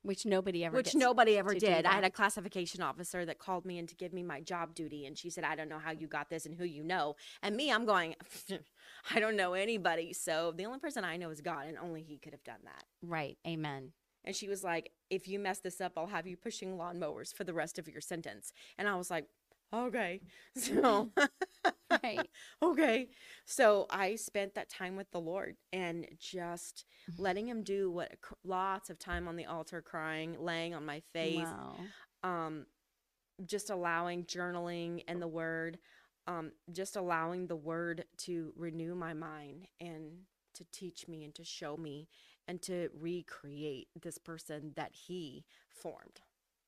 which nobody ever which nobody ever did. I had a classification officer that called me in to give me my job duty, and she said, "I don't know how you got this and who you know." And me, I'm going, I don't know anybody. So the only person I know is God, and only He could have done that. Right. Amen. And she was like, if you mess this up, I'll have you pushing lawnmowers for the rest of your sentence. And I was like, okay. So, Right. okay. So I spent that time with the Lord and just letting Him do what lots of time on the altar, crying, laying on my face, Wow. um, just allowing journaling and the Word, um, just allowing the Word to renew my mind and to teach me and to show me and to recreate this person that He formed.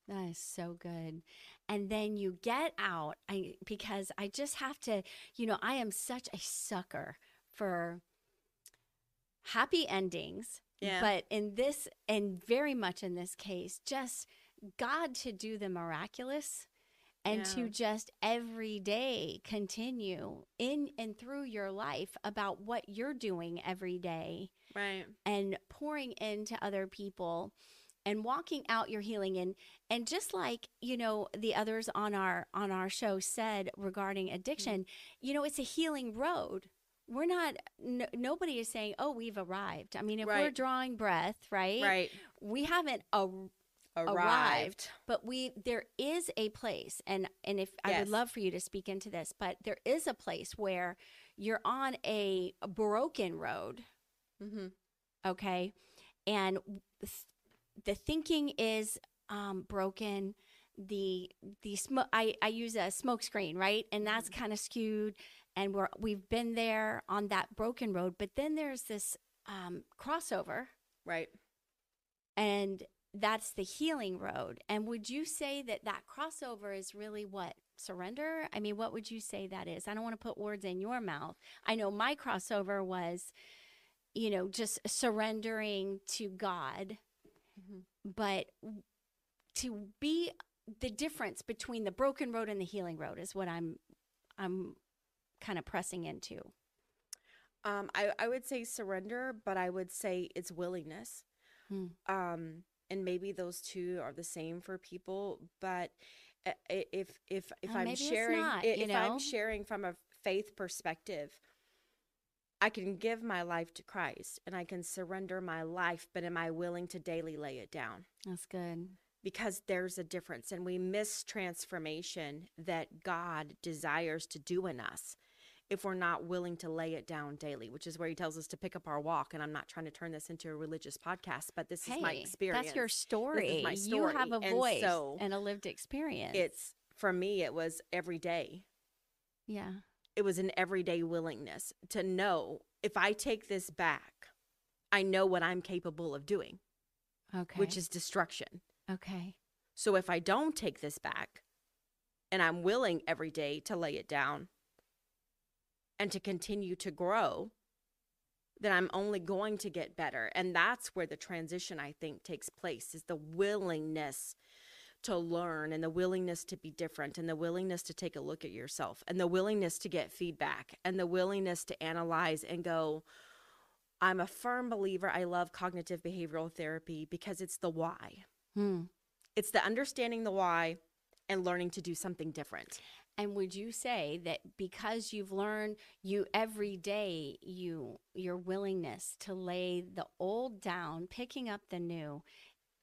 That is so good. And then you get out I because I just have to, you know, I am such a sucker for happy endings. Yeah. But in this and very much in this case, just God to do the miraculous and Yeah. to just every day continue in and through your life about what you're doing every day Right. and pouring into other people and walking out your healing. And and just like you know the others on our on our show said regarding addiction you know it's a healing road. We're not no, nobody is saying oh we've arrived. I mean if we're drawing breath right Right. we haven't a, Arrived. arrived. but we there is a place. And and if i would love for you to speak into this but there is a place where you're on a, broken road Mm-hmm. okay? And the thinking is um, broken. The the smoke I, I use a smoke screen right? And that's kind of skewed and we're we've been there on that broken road but then there's this um, crossover. Right. and that's the healing road. And would you say that that crossover is really what? Surrender? I mean what would you say that is? I don't want to put words in your mouth. I know my crossover was you know just surrendering to god. But to be the difference between the broken road and the healing road is what i'm i'm kind of pressing into Um, I, I would say surrender, but I would say it's willingness. Hmm. Um, and maybe those two are the same for people, but if if if Uh, I'm sharing not, i- you if? I'm sharing from a faith perspective, I can give my life to Christ and I can surrender my life, but am I willing to daily lay it down? that's good because there's a difference and we miss transformation that God desires to do in us if we're not willing to lay it down daily, which is where he tells us to pick up our walk. And I'm not trying to turn this into a religious podcast, but this is my experience. That's your story. my story. You have a. And voice so and a lived experience. It's for me, it was every day. yeah. It was an everyday willingness to know if I take this back, I know what I'm capable of doing, Okay. which is destruction. okay. So if I don't take this back and I'm willing every day to lay it down and to continue to grow, then I'm only going to get better. And that's where the transition I think takes place is the willingness to learn and the willingness to be different and the willingness to take a look at yourself and the willingness to get feedback and the willingness to analyze and go I'm a firm believer I love cognitive behavioral therapy because it's the why. Hmm. It's the understanding the why and learning to do something different. And would you say that because you've learned you every day you your willingness to lay the old down, picking up the new,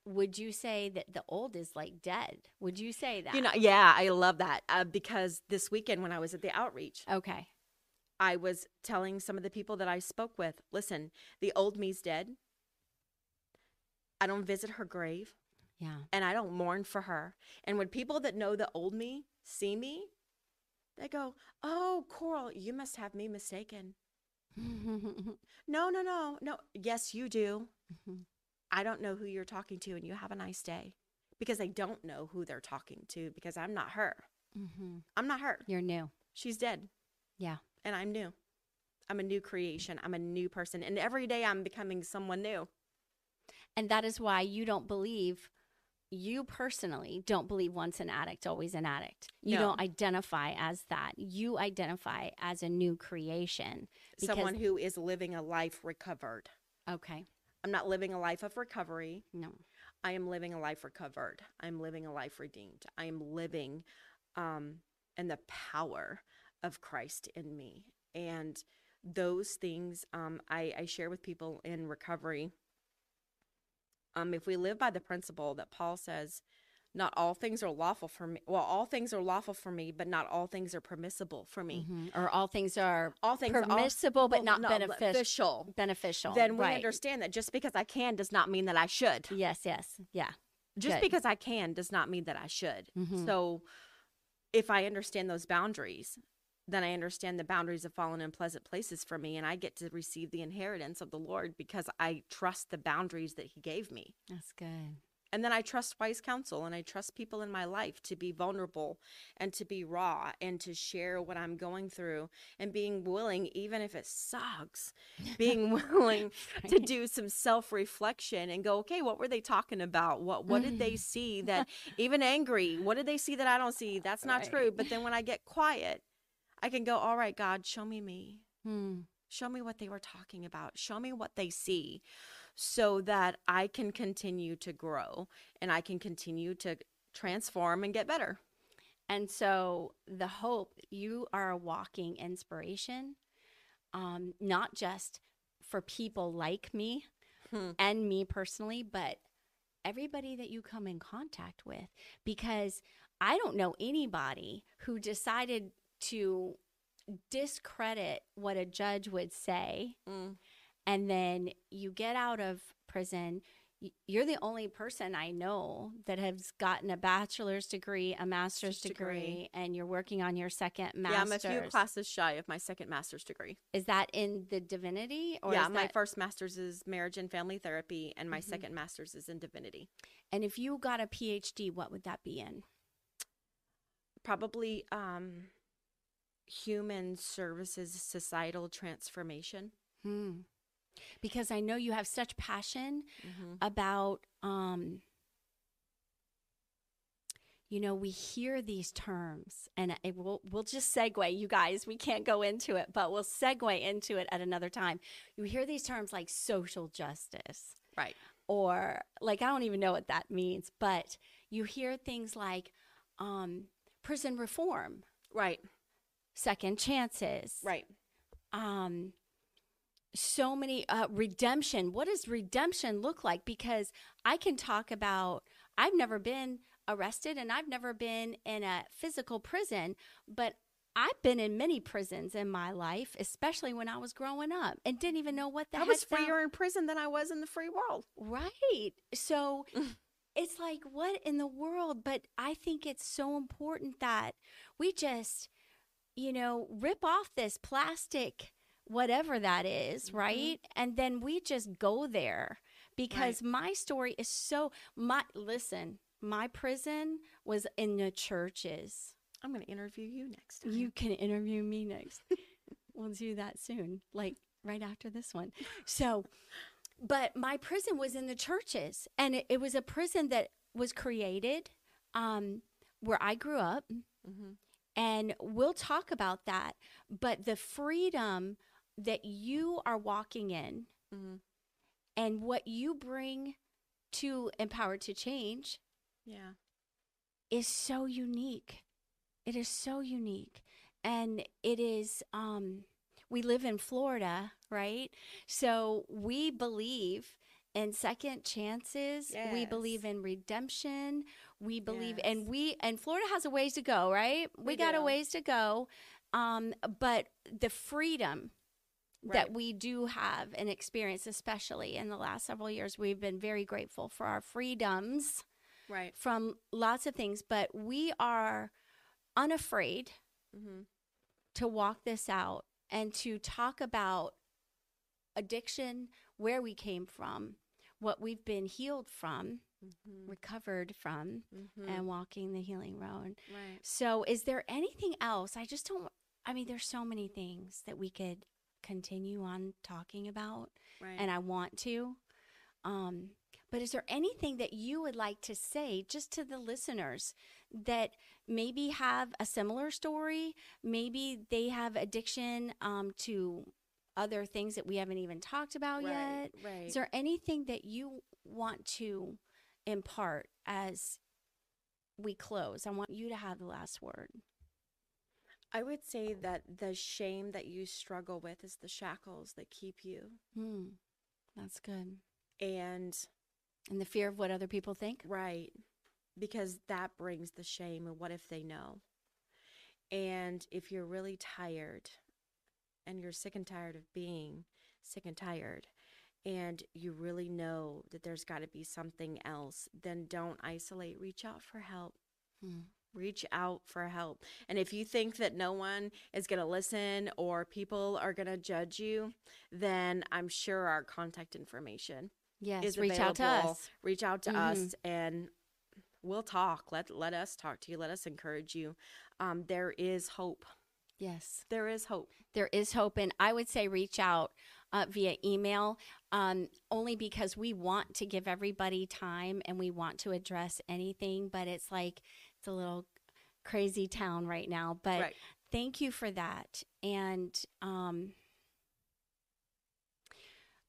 would you say that the old is like dead? Would you say that? You know, yeah, I love that uh, because this weekend when I was at the outreach, Okay. I was telling some of the people that I spoke with, listen, the old me's dead. I don't visit her grave Yeah. and I don't mourn for her. And when people that know the old me see me, they go, "Oh, Coral, you must have me mistaken." No, no, no, no. Yes, you do. Mhm. I don't know who you're talking to, and you have a nice day. Because they don't know who they're talking to because I'm not her. Mhm. I'm not her. You're new. She's dead, Yeah. and I'm new. I'm a new creation. I'm a new person. And every day I'm becoming someone new. And that is why you don't believe, you personally don't believe once an addict, always an addict. You No. don't identify as that. You identify as a new creation. Because- someone who is living a life recovered. Okay. I'm not living a life of recovery. No. I am living a life recovered. I'm living a life redeemed. I am living um, in the power of Christ in me. And those things um, I, I share with people in recovery um, if we live by the principle that Paul says, not all things are lawful for me. Well, all things are lawful for me, but not all things are permissible for me. Mhm. Or all things are All things are permissible, but well, not, beneficial. beneficial. Then we right. understand that just because I can does not mean that I should. Yes, yes, yeah. Just Good. because I can does not mean that I should. Mhm. So if I understand those boundaries, then I understand the boundaries have fallen in pleasant places for me and I get to receive the inheritance of the Lord because I trust the boundaries that he gave me. That's good. And then I trust wise counsel and I trust people in my life to be vulnerable and to be raw and to share what I'm going through and being willing, even if it sucks, being willing to do some self reflection and go, okay, what were they talking about? What what did they see that even angry? What did they see that I don't see? That's not Right. true. But then when I get quiet, I can go, all right, God, show me me. Hmm. Show me what they were talking about. Show me what they see so that I can continue to grow and I can continue to transform and get better. And so the hope you are a walking inspiration, um, not just for people like me Hmm. and me personally, but everybody that you come in contact with. Because I don't know anybody who decided to discredit what a judge would say Mm. And then you get out of prison you're the only person i know that has gotten a bachelor's degree a master's degree. degree, and you're working on your second Yeah, I'm a master's few classes shy of my second master's degree. is that in the divinity or yeah, is my first master's is marriage and family therapy, and my Mhm. second master's is in divinity. and if you got a phd what would that be in Probably um, human services societal transformation. hmm. Because i know you have such passion Mm-hmm. about um you know we hear these terms and it will we'll just segue you guys we can't go into it but we'll segue into it at another time you hear these terms like social justice Right. or like i don't even know what that means but you hear things like um prison reform Right. second chances Right. um so many uh, redemption what does redemption look like because i can talk about i've never been arrested and i've never been in a physical prison but i've been in many prisons in my life especially when i was growing up and didn't even know what the I was that- freer in prison than I was in the free world. Right. So it's like, what in the world? But I think it's so important that we just, you know, rip off this plastic, whatever that is, Mhm. right? And then we just go there because my story is so, my, listen, my prison was in the churches. I'm going to interview you next time. You can interview me next. we'll do that soon, like right after this one. So, but my prison was in the churches, and it, it was a prison that was created um, where I grew up, hmm and we'll talk about that. But the freedom that you are walking in hmm and what you bring to Empowered to Change Yeah. is so unique. It is so unique. And it is, um, we live in Florida, right? So we believe in second chances. We believe in redemption. We believe, Yes. and we, and Florida has a ways to go, right? We, We got a ways to go. Um, but the freedom that we do have and experience, especially in the last several years, we've been very grateful for our freedoms Right. from lots of things, but we are unafraid hmm to walk this out and to talk about addiction, where we came from, what we've been healed from, hmm recovered from, hmm and walking the healing road. right. So, is there anything else? I just don't, I mean, there's so many things that we could continue on talking about Right. and I want to. Um, but is there anything that you would like to say just to the listeners that maybe have a similar story? Maybe they have addiction um, to other things that we haven't even talked about right. yet. Right. Is there anything that you want to impart as we close? I want you to have the last word. I would say that the shame that you struggle with is the shackles that keep you. Hmm. That's good. And And the fear of what other people think. Right. Because that brings the shame. And what if they know? And if you're really tired and you're sick and tired of being sick and tired, and you really know that there's got to be something else, then don't isolate. Reach out for help. Hmm. Reach out for help. And if you think that no one is going to listen or people are going to judge you, then I'm sure our contact information Yes, is reach out to us. Reach out to Mhm. us and we'll talk. Let let us talk to you. Let us encourage you. Um, there is hope. Yes. There is hope. there is hope and i would say reach out uh, via email um, only because we want to give everybody time and we want to address anything but it's like it's a little crazy town right now but right. thank you for that and um,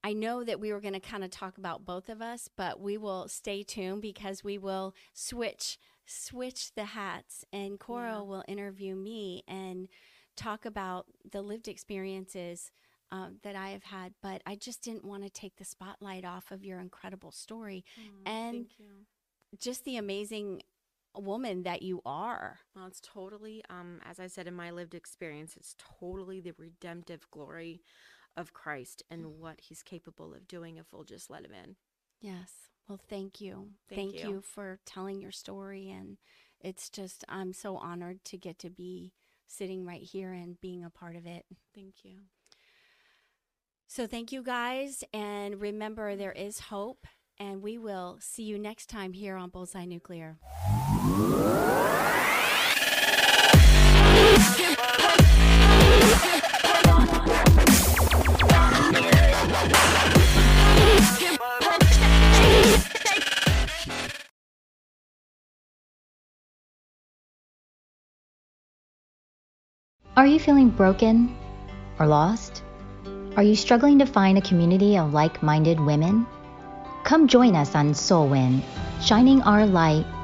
i know that we were going to kind of talk about both of us but we will stay tuned because we will switch switch the hats and cora Yeah. will interview me and talk about the lived experiences um, that i have had but i just didn't want to take the spotlight off of your incredible story And- thank you. just the amazing woman that you are Well, it's totally, um, as I said in my lived experience, it's totally the redemptive glory of Christ Mm. and what He's capable of doing if we'll just let Him in. Yes. Well, thank you. Thank Thank, you. you. for telling your story. And it's just, I'm so honored to get to be sitting right here and being a part of it. Thank you. So, thank you guys. And remember, there is hope. And we will see you next time here on Bullseye Nuclear. Are you feeling broken or lost? Are you struggling to find a community of like minded women? Come join us on Soulwin, Shining Our Light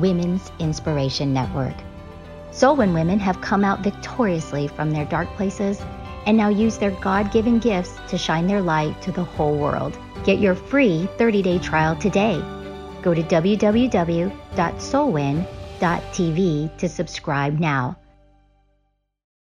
Women's Inspiration Network. Soulwin women have come out victoriously from their dark places and now use their God given gifts to shine their light to the whole world. Get your free 30 day trial today. Go to www.soulwin.tv to subscribe now.